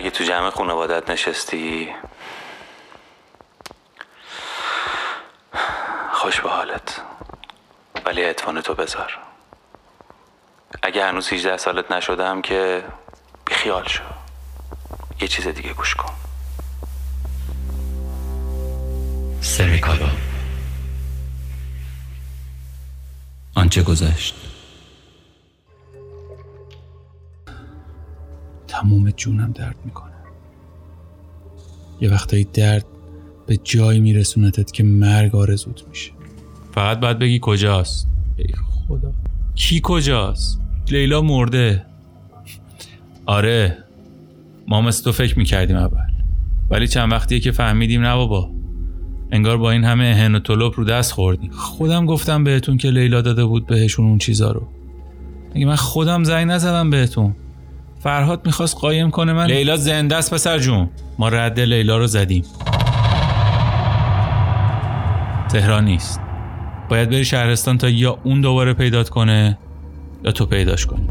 اگه تو جمع خانوادت نشستی. خوش به حالت. ولی اتفان تو بذار. اگه هنوز 18 سالت نشدم که بیخیال شو. یه چیز دیگه گوش کن. سرکالا آنچه گذشت. تموم جونم درد می‌کنه. یه وقتایی درد به جایی میرسونتت که مرگ آرزوت میشه. فقط باید بگی کجاست. ای خدا. کی کجاست؟ لیلا مرده. آره. ما مثل تو فکر می‌کردیم اول. ولی چند وقتیه که فهمیدیم نه بابا. انگار با این همه اهن و طلب رو دست خوردیم. خودم گفتم بهتون که لیلا داده بود بهشون اون چیزا رو. اگه من خودم زنگ نزدم بهتون؟ فرهاد می‌خواست قایم کنه من. لیلا زنده است پسر جون. ما رد لیلا رو زدیم. تهران نیست. باید بری شهرستان تا یا اون دوباره پیدات کنه یا تو پیداش کنی.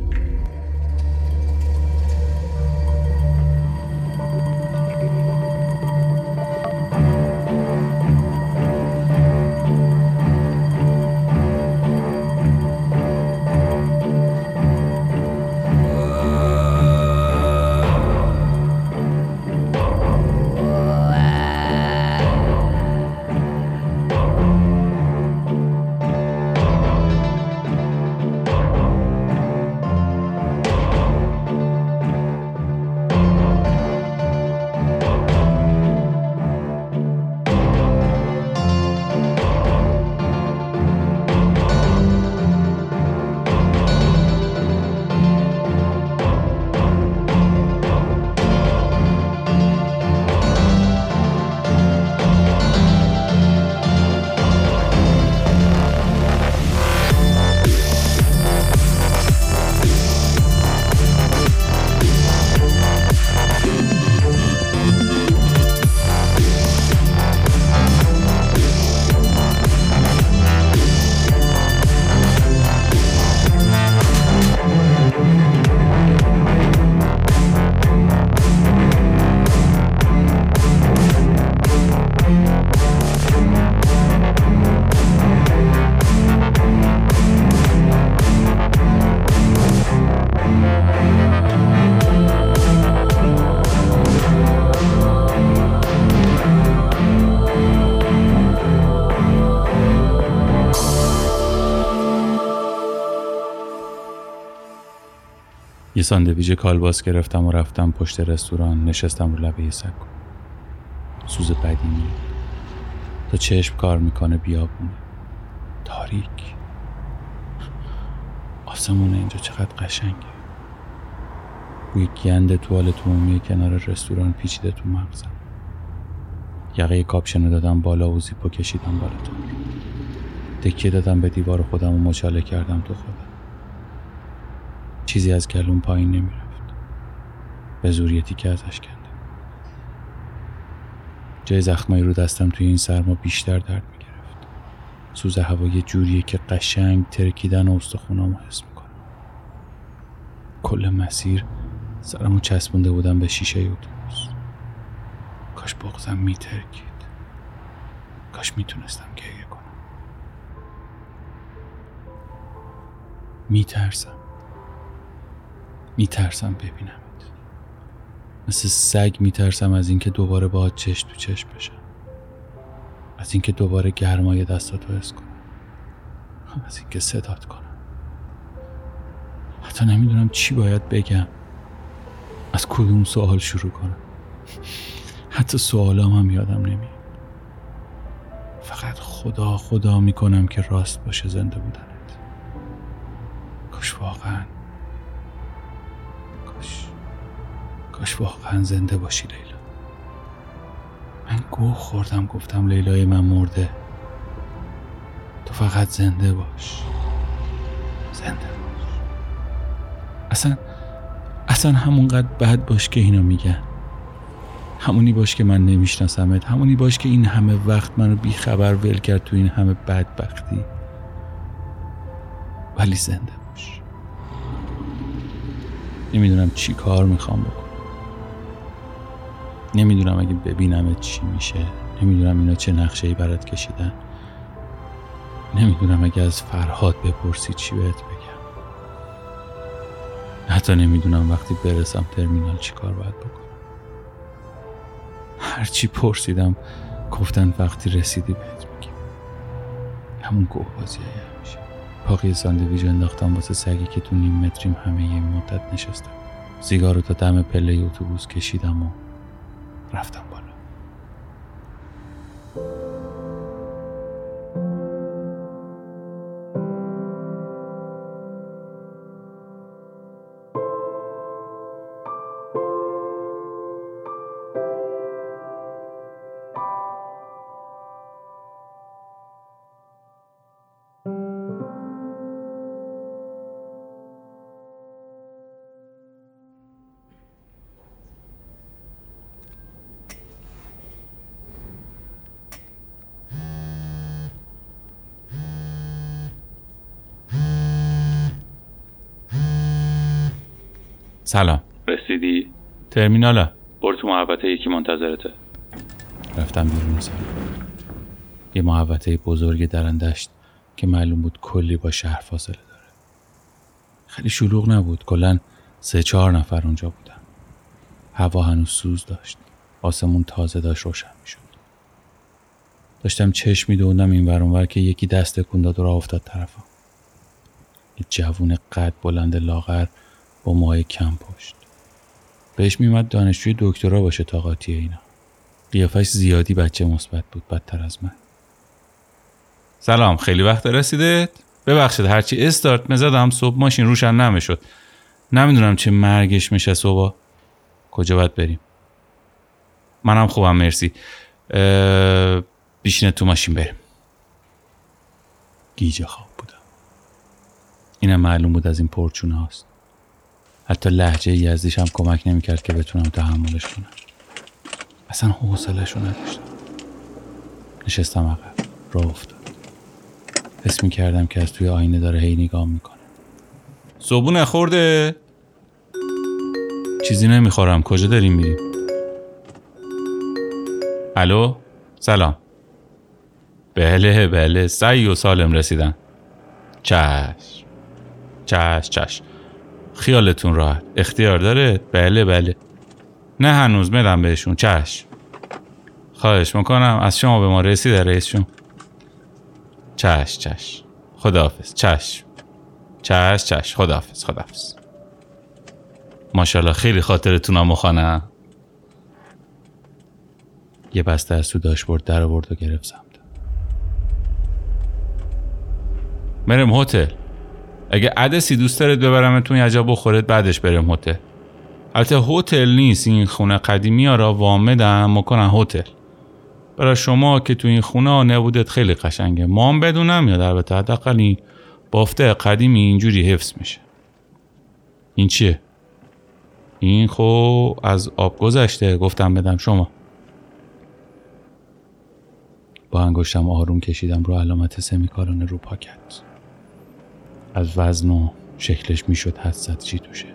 یه ساندویچ کالباس گرفتم و رفتم پشت رستوران نشستم رو لبه سکو. سوز بدی میاد. تا چشم کار می‌کنه بیابونه. تاریک. آسمون اینجا چقدر قشنگه. بوی گند توالت عمومی کنار رستوران پیچیده تو مغزم. یقه کاپشنو دادم بالا و زیپو کشیدم بالا تو تکیه دادم به دیوار خودمو مچاله کردم تو خودم. چیزی از گلون پایین نمی‌رفت. به زوریتی که ازش کندم. جای زخمایی رو دستم توی این سرما بیشتر درد می‌گرفت. سوز هوا یه جوریه که قشنگ ترکیدن و استخونامو حس می‌کنم. کل مسیر سرمو چسبونده بودم به شیشه اتوبوس. کاش بغزم میترکید. کاش می‌تونستم گریه کنم. میترسم. میترسم ببینمت مثل سگ میترسم از اینکه دوباره باهات چش تو چشم بشم. از اینکه دوباره گرمای دستاتو حس کنم. از اینکه صدات کنم. حتی نمی‌دونم چی باید بگم. از کدوم سوال شروع کنم. حتی سوالام هم یادم نمیاد. فقط خدا خدا می‌کنم که راست باشه زنده بودنت. کاش واقعا کاش واقعا زنده باشی لیلا. من گوه خوردم گفتم لیلای من مرده. تو فقط زنده باش. زنده باش. اصلا اصلا همونقدر بد باش که اینو میگن. همونی باش که من نمیشناسمت. همونی باش که این همه وقت منو بیخبر ول کرد تو این همه بدبختی. ولی زنده باش. نمی‌دونم چی کار می‌خوام بکنم. نمی‌دونم اگه ببینم چی میشه. نمی‌دونم اینا چه نقشه ای برات کشیدن. نمی‌دونم اگه از فرهاد بپرسی چی بهت بگم. حتی نمی‌دونم وقتی برسم ترمینال چی کار باید بکنم. هرچی پرسیدم گفتن وقتی رسیدی بهت میگیم همون گوه بازی همیشه. پاقی ساندویج انداختم واسه سگی که تو نیم متریم همه یه مدت نشستم. سیگار تا دم پله اتوبوس کشیدم و رفتم بالا. سلام. رسیدی؟ ترمینالا. برو تو محبته یکی منتظرته. رفتم بیرون سر. یه محوطه بزرگ درندشت که معلوم بود کلی با شهر فاصله داره. خیلی شلوغ نبود. کلا سه چهار نفر اونجا بودن. هوا هنوز سوز داشت. آسمون تازه داشت روشن می‌شد. داشتم چشم میدوندم این ور که یکی دست کن داد و راه افتاد طرفم. یه جوون قد بلند لاغر موهای کم پشت. بهش میومد دانشجوی دکترا باشه تا قاطی اینا. قیافش زیادی بچه مثبت بود بدتر از من. سلام خیلی وقت رسیده ببخشید هرچی استارت مزدم صبح ماشین روشن نمی‌شد. نمی‌دونم چه مرگش میشه صبح. کجا باید بریم؟ منم خوبم مرسی. بیشینه تو ماشین بریم. گیجه خواب بودم. اینم معلوم بود از این پرچونه هاست حتی لحجه یزدیش هم کمک نمی‌کرد که بتونم تحملش کنم. اصلا حوصلش رو نداشتم. نشستم عقب راه افتاد. حس کردم که از توی آینه داره هی نگاه می‌کنه. صبونه خورده؟ چیزی نمی‌خورم. کجا داریم میریم؟ الو؟ سلام. بله بله. سعی و سالم رسیدن. چشم. چشم چشم. خیالتون راحت. اختیار داره؟ بله بله. نه هنوز میدم بهشون. چشم. خواهش می‌کنم. از شما به ما رسیده رئیسشون چشم چشم. خداحافظ. چشم. چشم چشم. خداحافظ خداحافظ. ماشاءالله خیلی خاطرتون مخانه یه بسته از تو داشبورد در آورد و گرفت سمت. مرم هتل. اگه عدسی دوست دارید ببرمتون یه جا بخورید بعدش بریم هتل. البته هتل نیست این خونه قدیمی ها را وامدم مکنن هتل. برای شما که تو این خونه نبودت خیلی قشنگه. ما هم بدونم یا البته حداقل این بافته قدیمی اینجوری حفظ میشه. این چیه؟ این خو از آب گذشته گفتم بدم شما. با انگشتم آروم کشیدم رو علامت سمیکارون رو پاکت. از وزن و شکلش می‌شد حد زد چی توشه.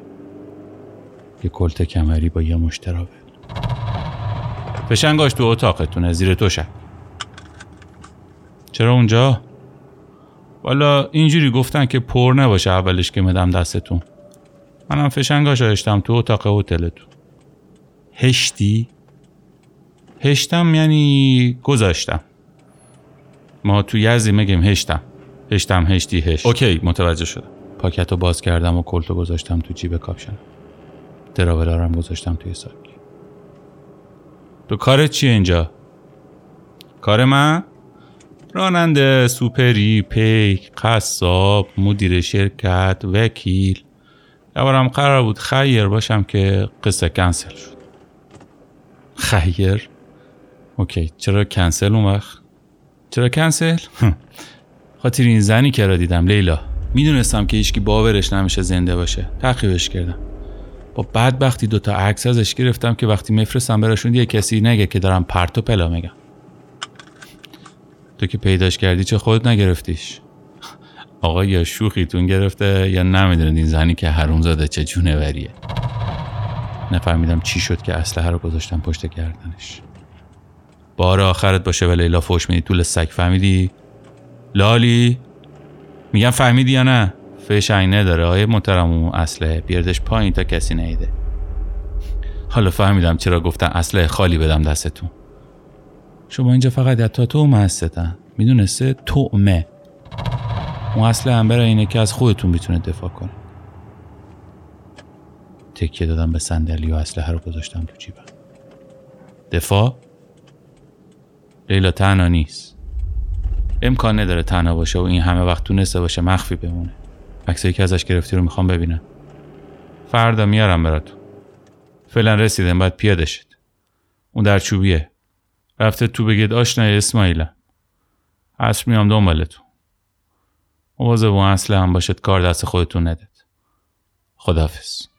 یه کلت کمری با یه مشترابه فشنگاش تو اتاقتونه زیر توشه چرا اونجا؟ والا اینجوری گفتن که پر نباشه اولش که می‌دم دستتون. منم فشنگاش هشتم تو اتاق هتلتون. هشتی؟ هشتم یعنی گذاشتم. ما تو یزدی میگیم هشتم. هشتم هشتی هشت okay متوجه شدم پاکت رو باز کردم و کلت رو گذاشتم تو جیب کاپشنم دلارارم گذاشتم توی ساک تو کارت چیه اینجا؟ کار من؟ راننده، سوپری، پیک، قصاب، مدیر شرکت، وکیل یه قرار بود خیر باشم که قصه کنسل شد خیر؟ okay چرا کنسل اون وقت؟ چرا کنسل؟ خاطر این زنی که را دیدم لیلا. می‌دونستم که هیچکی باورش نمیشه زنده باشه. تعقیبش کردم. با بدبختی دوتا عکس ازش گرفتم که وقتی میفرستم براشون یه کسی نگه که دارم پرت و پلا میگم. تو که پیداش کردی چه خود نگرفتیش؟ آقا یا شوخیتون گرفته یا نمی‌دونید این زنی که حروم زاده چه جونوریه. نفهمیدم چی شد که اسلحه رو گذاشتم پشت گردنش. بار آخرت باشه به لیلا فوش میدی طول سگ فهمیدی؟ لالی. میگم فهمیدی یا نه؟ فشنگ نداره آیه محترم اون اسلحه بیردش پایین تا کسی نیده. حالا فهمیدم چرا گفتن اسلحه خالی بدم دستتون. شما اینجا فقط تا تو هستتن. می‌دونسته؟ تومه. اون اصل انبر اینه که از خودتون می‌تونه دفاع کنه. تکیه دادم به صندلی و اسلحه رو گذاشتم تو جیبم. دفاع؟ لیلا تنها نیست. امکان نداره تنها باشه و این همه وقت تونسته باشه مخفی بمونه. عکسایی که ازش گرفتی رو می‌خوام ببینم. فردا میارم براتون. فعلا رسیدم باید پیاده شد اون در چوبیه. رفته تو بگید آشنای اسماعیلم. عصر میام دنبالتون. مواظب اون اصله هم باشد کار دست خودتون ندید خداحافظ.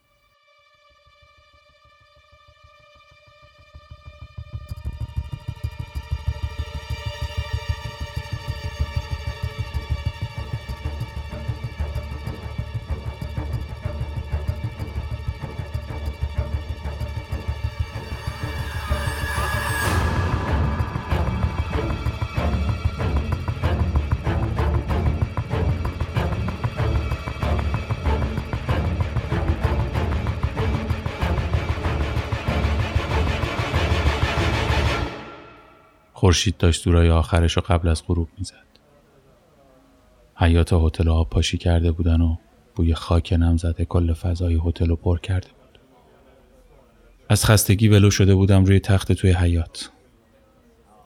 خورشید داشت دورای آخرش رو قبل از غروب می‌زد. حیات هتل آب پاشی کرده بودن و بوی خاک نم زده کل فضای هتل رو پر کرده بود. از خستگی ولو شده بودم روی تخت توی حیات.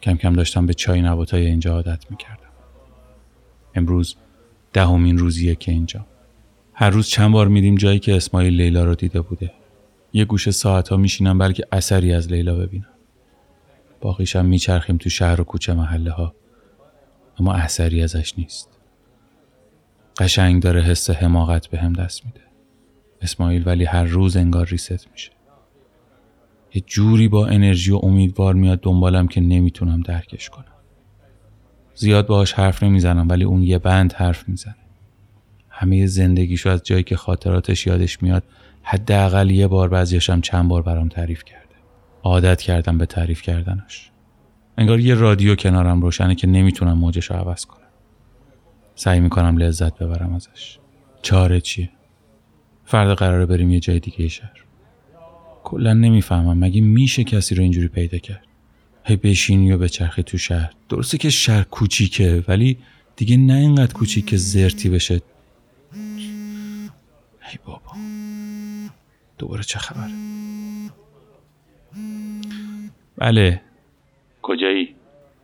کم کم داشتم به چای نباتای اینجا عادت می‌کردم. امروز دهمین روزیه که اینجا. هر روز چند بار میریم جایی که اسماعیل لیلا رو دیده بوده. یه گوشه ساعت ها میشینم بلکه اثری از لیلا ببینم. باقیشم میچرخیم تو شهر و کوچه محله ها اما اثری ازش نیست. قشنگ داره حس حماقت به هم دست میده. اسماعیل ولی هر روز انگار ریست میشه. یه جوری با انرژی و امیدوار میاد دنبالم که نمی‌تونم درکش کنم. زیاد باهاش حرف نمی‌زنم ولی اون یه بند حرف می‌زنه. همه زندگیشو از جایی که خاطراتش یادش میاد حداقل یه بار بعضیشم چند بار برام تعریف کرد. عادت کردم به تعریف کردنش. انگار یه رادیو کنارم روشنه که نمی‌تونم موجش رو عوض کنم. سعی می‌کنم لذت ببرم ازش. چاره چیه؟ فردا قراره بریم یه جای دیگه شهر. کلا نمی‌فهمم مگه میشه کسی رو اینجوری پیدا کرد؟ هی بشینی و به چرخی تو شهر. درسته که شهر کوچیکه ولی دیگه نه اینقدر کوچیک که زرتی بشه. ای بابا دوباره چه خبره؟ بله. کجایی؟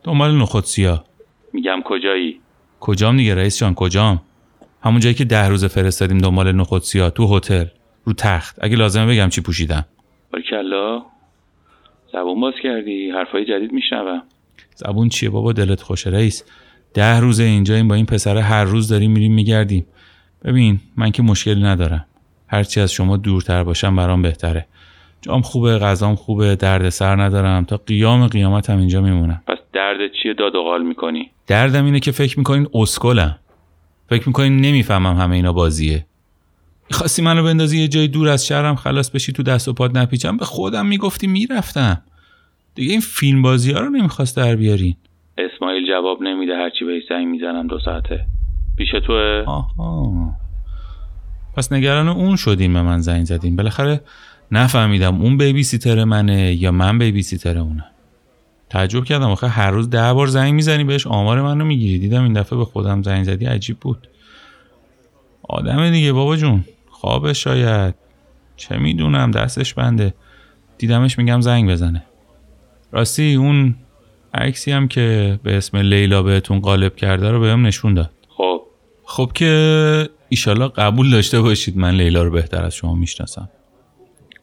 دنبال نخود سیاه. میگم کجایی؟ کجام دیگه رئیس جان کجام؟ همون جایی که ده روز فرستادیم دنبال نخود سیاه تو هتل رو تخت. اگه لازمه بگم چی پوشیدم. بارکلا زبون باز کردی حرفای جدید میشنوم. زبون چیه بابا؟ دلت خوشه رئیس. ده روز اینجاییم با این پسره هر روز داریم میریم میگردیم. ببین من که مشکلی ندارم. هرچی از شما دورتر باشم برام بهتره. جام خوبه غذام خوبه درد سر ندارم. تا قیام قیامت هم اینجا میمونم. پس درد چیه داد و قال می‌کنی؟ دردم اینه که فکر می‌کنین اسکلم. فکر می‌کنین نمی‌فهمم همه اینا بازیه. خواستی منو بندازی یه جای دور از شهرم خلاص بشی تو دست و پات نپیچم. به خودم می‌گفتی می‌رفتم. دیگه این فیلم بازی ها رو نمی‌خواست در بیارین. اسماعیل جواب نمیده هرچی به زنگ می‌زنم دو ساعته. پیش توه؟ آها. پس نگران اون شدیم به من زنگ زدیم بالاخره نفهمیدم اون بیبی سیتر منه یا من بیبی سیتر اونه. تعجب کردم. آخه هر روز ده بار زنگ می‌زنی بهش آمار منو می‌گیری. دیدم این دفعه به خودم زنگ زدی عجیب بود. آدم دیگه بابا جون. خوابه شاید. چه می‌دونم دستش بنده. دیدمش میگم زنگ بزنه. راستی اون عکسی هم که به اسم لیلا بهتون قالب کرده رو بهم نشون داد. خب. خب که ایشالله قبول داشته باشید من لیلا رو بهتر از شما می‌شناسم.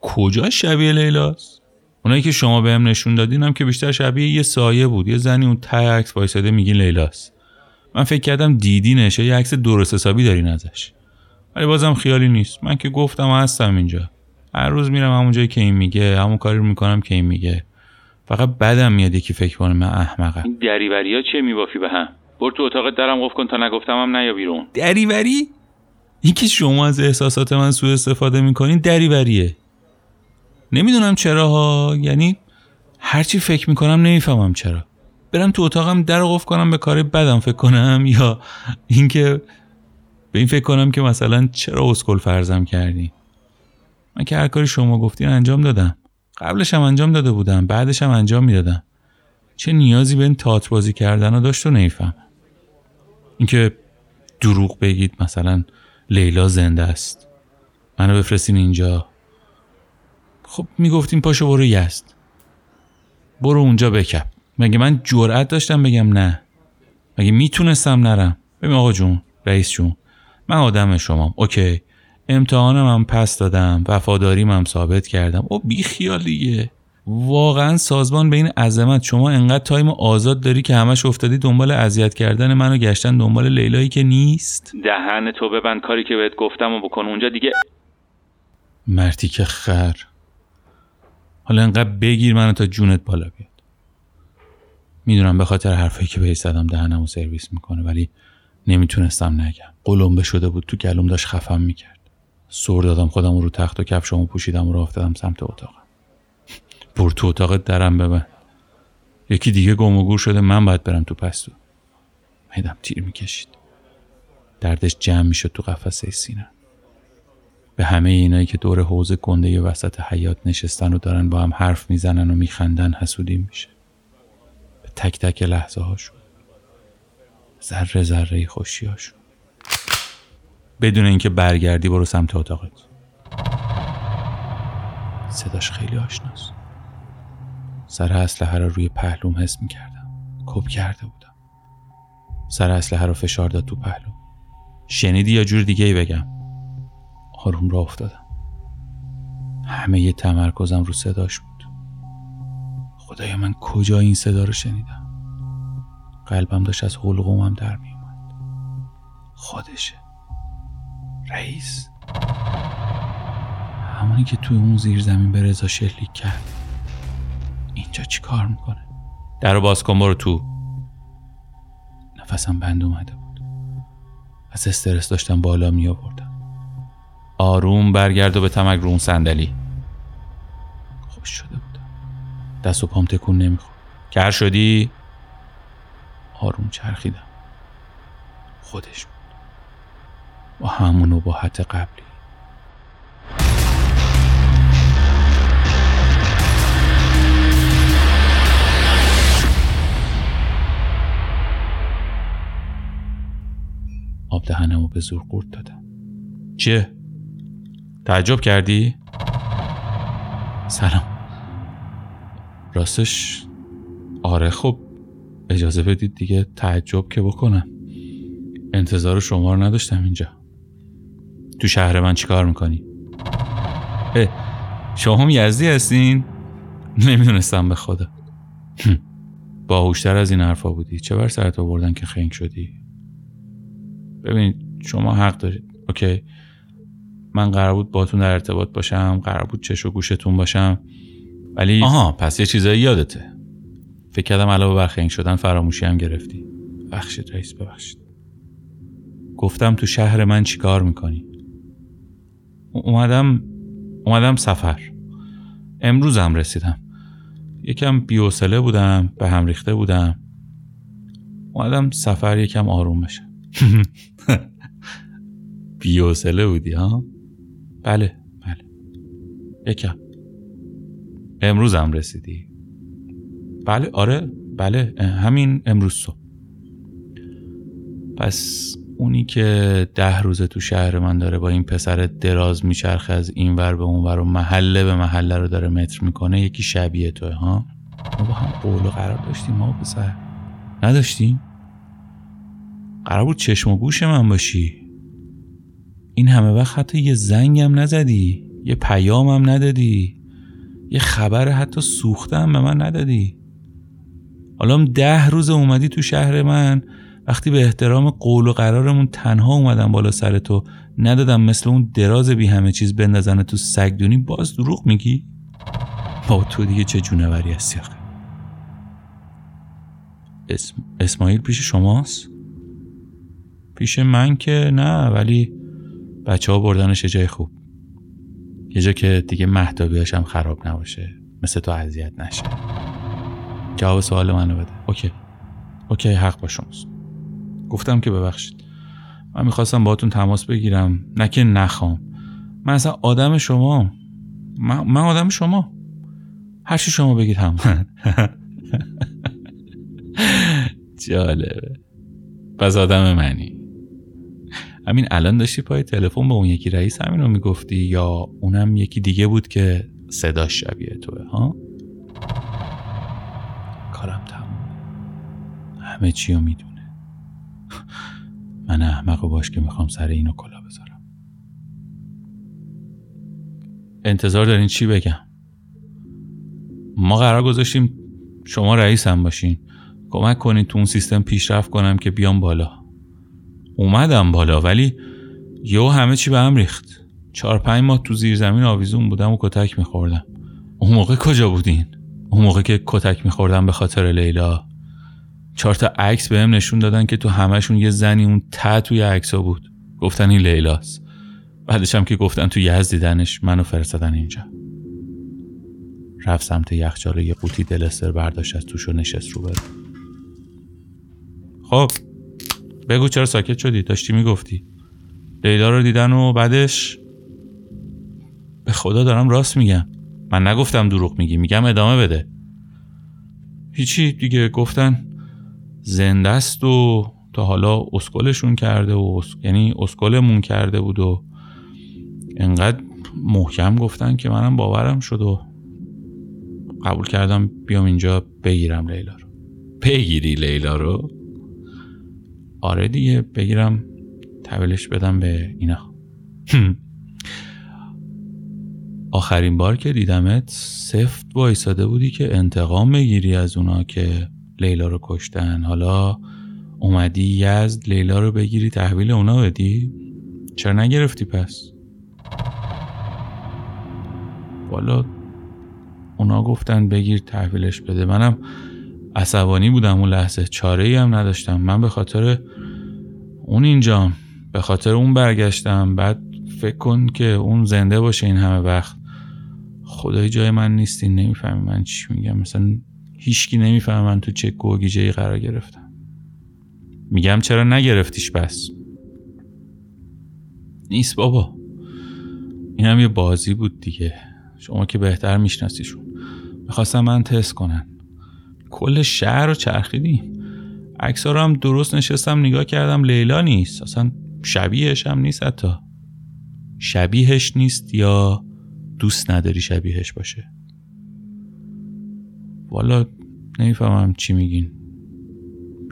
کجا شبیه لیلاست اونایی که شما بهم نشون دادین هم که بیشتر شبیه یه سایه بود. یه زنی اون ته عکس وایساده میگی لیلاست من فکر کردم دیدینش. یه عکس درست حسابی دارین ازش. ولی بازم خیالی نیست. من که گفتم هستم اینجا. هر روز میرم همون جایی که این میگه همون کاری رو می‌کنم که این میگه. فقط بدم میاد یکی فکر کنه من احمقم. این دریوری ها چیه میبافی به هم؟ برو تو اتاقت درم قفل کن تا نگفتم هم نیا بیرون. دریوری؟ که شما از احساسات من سوء استفاده می‌کنین دریوریه. نمی‌دونم چرا ها یعنی هرچی فکر می‌کنم نمی‌فهمم چرا. برم تو اتاقم در قفل کنم به کار بدم فکر کنم یا اینکه به این فکر کنم که مثلا چرا اسکل فرزم کردی. من که هر کاری شما گفتین انجام دادم. قبلش هم انجام داده بودم بعدش هم انجام می‌دادم. چه نیازی به این تئاتر بازی کردن رو داشت و نمیفهم اینکه دروغ بگید مثلا لیلا زنده است. منو بفرستین اینجا. خب می‌گفتیم پاشو برو یست برو اونجا بکپ مگه من جرأت داشتم بگم نه؟ مگه می‌تونستم نرم؟ ببین آقا جون رئیس جون من آدم شمام. okay. امتحانم هم پس دادم وفاداریم هم ثابت کردم. او بی خیال دیگه. واقعا سازمان به این عظمت شما انقدر time آزاد داری که همش افتادی دنبال اذیت کردن منو گشتن دنبال لیلایی که نیست؟ دهنتو ببند کاری که بهت گفتمو بکن اونجا دیگه. مرتیکه خر. حالا انقدر بگیر منو تا جونت بالا بیاد. می‌دونم به خاطر حرفایی که بهش زدم دهنمو سرویس می‌کنه ولی نمی‌تونستم نگم. قلمبه شده بود تو گلوم داشت خفم می‌کرد. سر دادم خودم رو تخت و کفشامو پوشیدم و راه افتادم سمت اتاقم. بر تو اتاقت درم ببند. یکی دیگه گم و گور شده من باید برم تو پستو. میدم تیر می‌کشید. دردش جمع می‌شد تو قفسه سینه. به همه اینایی که دور حوز گنده وسط حیات نشستن و دارن با هم حرف می‌زنن و میخندن حسودی میشه. به تک تک لحظه هاشون. ذره ذره خوشی هاشون. بدون اینکه برگردی برو سمت اتاقت. صداش خیلی آشناست. سر اسلحه رو روی پهلوم حس می‌کردم. کپ کرده بودم. سر اسلحه رو فشار داد تو پهلوم. شنیدی یا جور دیگه ای بگم؟ آروم را افتادم. همه یه تمرکزم رو صداش بود. خدایا من کجا این صدا رو شنیدم؟ قلبم داشت از حلقومم در می اومد. خودشه. رئیس. همونی که توی اون زیر زمین به رضا شلیک کرد. اینجا چی کار می‌کنه؟ در باز کن برو تو. نفسم بند اومده بود. از استرس داشتم بالا می آوردم آروم برگرد و به تمک رو اون صندلی. خوش شده بودم دست و پام تکون نمی‌خورد. کر شدی؟ آروم چرخیدم. خودش بود. با همون حت قبلی. آب دهنمو به زور قورت دادم. چه؟ تعجب کردی؟ سلام. راستش آره خب اجازه بدید دیگه تعجب که بکنم. انتظار شما رو نداشتم اینجا. تو شهر من چیکار می‌کنی؟ اه شما هم یزدی هستین؟ نمی‌دونستم به خدا. باهوشتر از این حرفا بودی. چه بر سرت آوردن که خنگ شدی؟ ببینید شما حق دارید. اوکی؟ من قرار بود باتون در ارتباط باشم قرار بود چش و گوشتون باشم. ولی آها پس یه چیزایی یادته. فکر کردم علاوه بر خنگ شدن فراموشی هم گرفتی. بخشید رئیس ببخشید. گفتم تو شهر من چیکار می‌کنی؟ اومدم اومدم سفر. امروزم رسیدم. یکم بیوسله بودم به هم ریخته بودم. اومدم سفر یکم آروم بشه. بیوسله بودی ها؟ بله بله. یکم. امروزم رسیدی. بله آره بله همین امروز صبح. پس اونی که ده روزه تو شهر من داره با این پسر دراز میچرخه از این ور به اون ور و محله به محله رو داره متر می‌کنه یکی شبیه توه ها؟ ما با هم قول و قرار داشتیم ما پسر. نداشتیم؟ قرار بود چشم و گوش من باشی. این همه وقت حتی یه زنگم نزدی یه پیامم ندادی یه خبر حتی سوختم به من ندادی حالا ده روز اومدی تو شهر من وقتی به احترام قول و قرارمون تنها اومدم بالا سر تو ندادم مثل اون دراز بی همه چیز بندازن تو سگدونی باز دروغ میگی؟ با تو دیگه چه جونوری هستی اسم... اسماعیل پیش شماست؟ پیش من که نه ولی بچه ها بردنش جای خوب. یه جا که دیگه مهتابیاش هم خراب نباشه. مثل تو اذیت نشه. جواب سوال منو بده. Okay. Okay حق با شماست. گفتم که ببخشید. من می‌خواستم باتون تماس بگیرم. نه که نخوام. من اصلا آدم شما. من, من آدم شما. هرچی شما بگید هم. جالبه. پس آدم منی. همین الان داشتی پای تلفن به اون یکی رئیس همین رو می‌گفتی یا اونم یکی دیگه بود که صدا شبیه توه ها؟ کارم تموم همه چی رو می‌دونه. من احمق و باش که می‌خوام سر اینو کلا بذارم. انتظار دارین چی بگم؟ ما قرار گذاشتیم شما رئیس هم باشین. کمک کنید تو اون سیستم پیشرفت کنم که بیام بالا. اومدم بالا ولی یهو همه چی به هم ریخت. چهار پنج ماه تو زیر زمین آویزون بودم و کتک میخوردم. اون موقع کجا بودین؟ اون موقع که کتک میخوردم به خاطر لیلا. چهار تا عکس بهم نشون دادن که تو همشون یه زنی اون ته توی عکسا بود. گفتن این لیلاست. بعدش هم که گفتن تو یزد دیدنش منو فرستادن اینجا. رفت سمت یخچال یه قوطی دلستر برداشت از توش و نشست رو برو خب بگو چرا ساکت شدی؟ داشتی می‌گفتی. لیلا رو دیدن و بعدش به خدا دارم راست میگم. من نگفتم دروغ میگی میگم ادامه بده. هیچی دیگه گفتن زنده است و تا حالا اسکلشون کرده و یعنی اسکلمون کرده بود و انقدر محکم گفتن که منم باورم شد و قبول کردم بیام اینجا بگیرم لیلا رو. بگیری لیلا رو؟ آره دیگه بگیرم تحویلش بدم به اینا. آخرین بار که دیدمت سفت وایساده بودی که انتقام بگیری از اونا که لیلا رو کشتن. حالا اومدی یزد لیلا رو بگیری تحویل اونا بدی؟ چرا نگرفتی پس؟ والا اونا گفتن بگیر تحویلش بده. منم عصبانی بودم اون لحظه چاره ای هم نداشتم. من به خاطر اون اینجا به خاطر اون برگشتم. بعد فکر کن که اون زنده باشه این همه وقت. خدای جای من نیستین نمی‌فهمی من چی میگم. مثلا هیچکی نمی‌فهمه من تو چه گوگیجه قرار گرفتم. میگم چرا نگرفتیش پس نیست بابا. این هم یه بازی بود دیگه. شما که بهتر میشناسیشون. می‌خواستم من تست کنن. کل شهر رو چرخیدیم. عکس رو هم درست نشستم نگاه کردم لیلا نیست. اصلا شبیهش هم نیست حتی. شبیهش نیست یا دوست نداری شبیهش باشه؟ والا نمی‌فهمم چی میگین.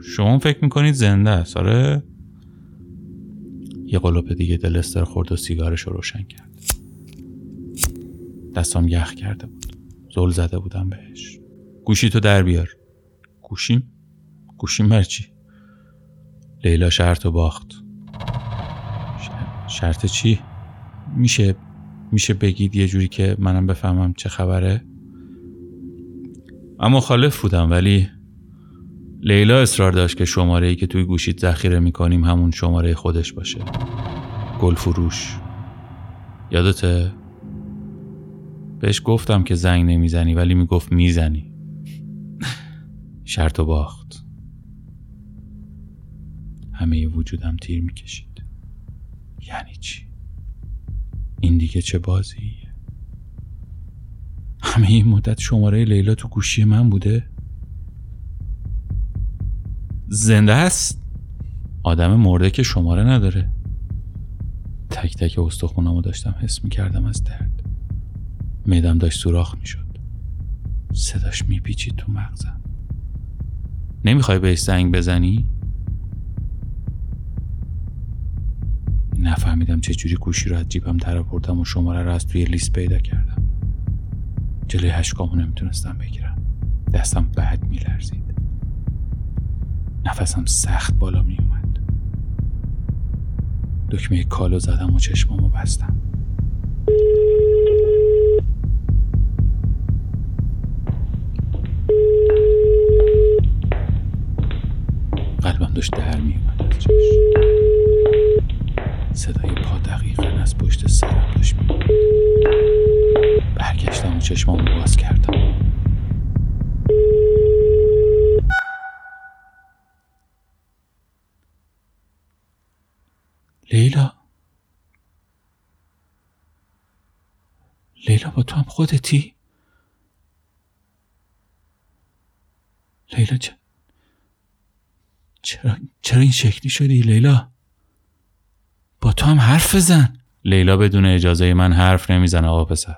شما فکر می‌کنید زنده است آره؟ یه قلوپ دیگه دلستر خورد و سیگارش رو روشن کرد. دستام یخ کرده بود. زل زده بودم بهش. گوشی تو در بیار. گوشیم؟ گوشیم بر چی؟ لیلا شرط و باخت. شرط چی؟ میشه میشه بگید یه جوری که منم بفهمم چه خبره؟ اما خالف بودم ولی لیلا اصرار داشت که شماره ای که توی گوشیت ذخیره می‌کنیم همون شماره خودش باشه. گل فروش. یادته بهش گفتم که زنگ نمی‌زنی ولی می‌گفت می‌زنی. شرط و باخت. همه وجودم تیر می‌کشید یعنی چی؟ این دیگه چه بازیه؟ همه این مدت شماره لیلا تو گوشی من بوده؟ زنده است؟ آدم مرده که شماره نداره تک تک استخونامو داشتم حس می‌کردم از درد میدم داشت سوراخ می‌شد صداش میپیچید تو مغزم نمی‌خوای بهش زنگ بزنی؟ نفهمیدم چه جوری گوشی رو از جیبم در بردم و شماره رو از توی لیست پیدا کردم. جلوی هشکامو نمی‌تونستم بگیرم. دستم بعد میلرزید. نفسم سخت بالا میومد دکمه کالو زدم و چشمامو بستم. قلبم داشت در میومد از چشم. صدای پا دقیقا از پشت سرم داشت میومد چشمامو باز کردم لیلا لیلا با تو هم خودتی؟ لیلا چه؟ چرا, چرا این شکلی شدی لیلا؟ با تو هم حرف بزن. لیلا بدون اجازه من حرف نمی‌زنه آقا پسر.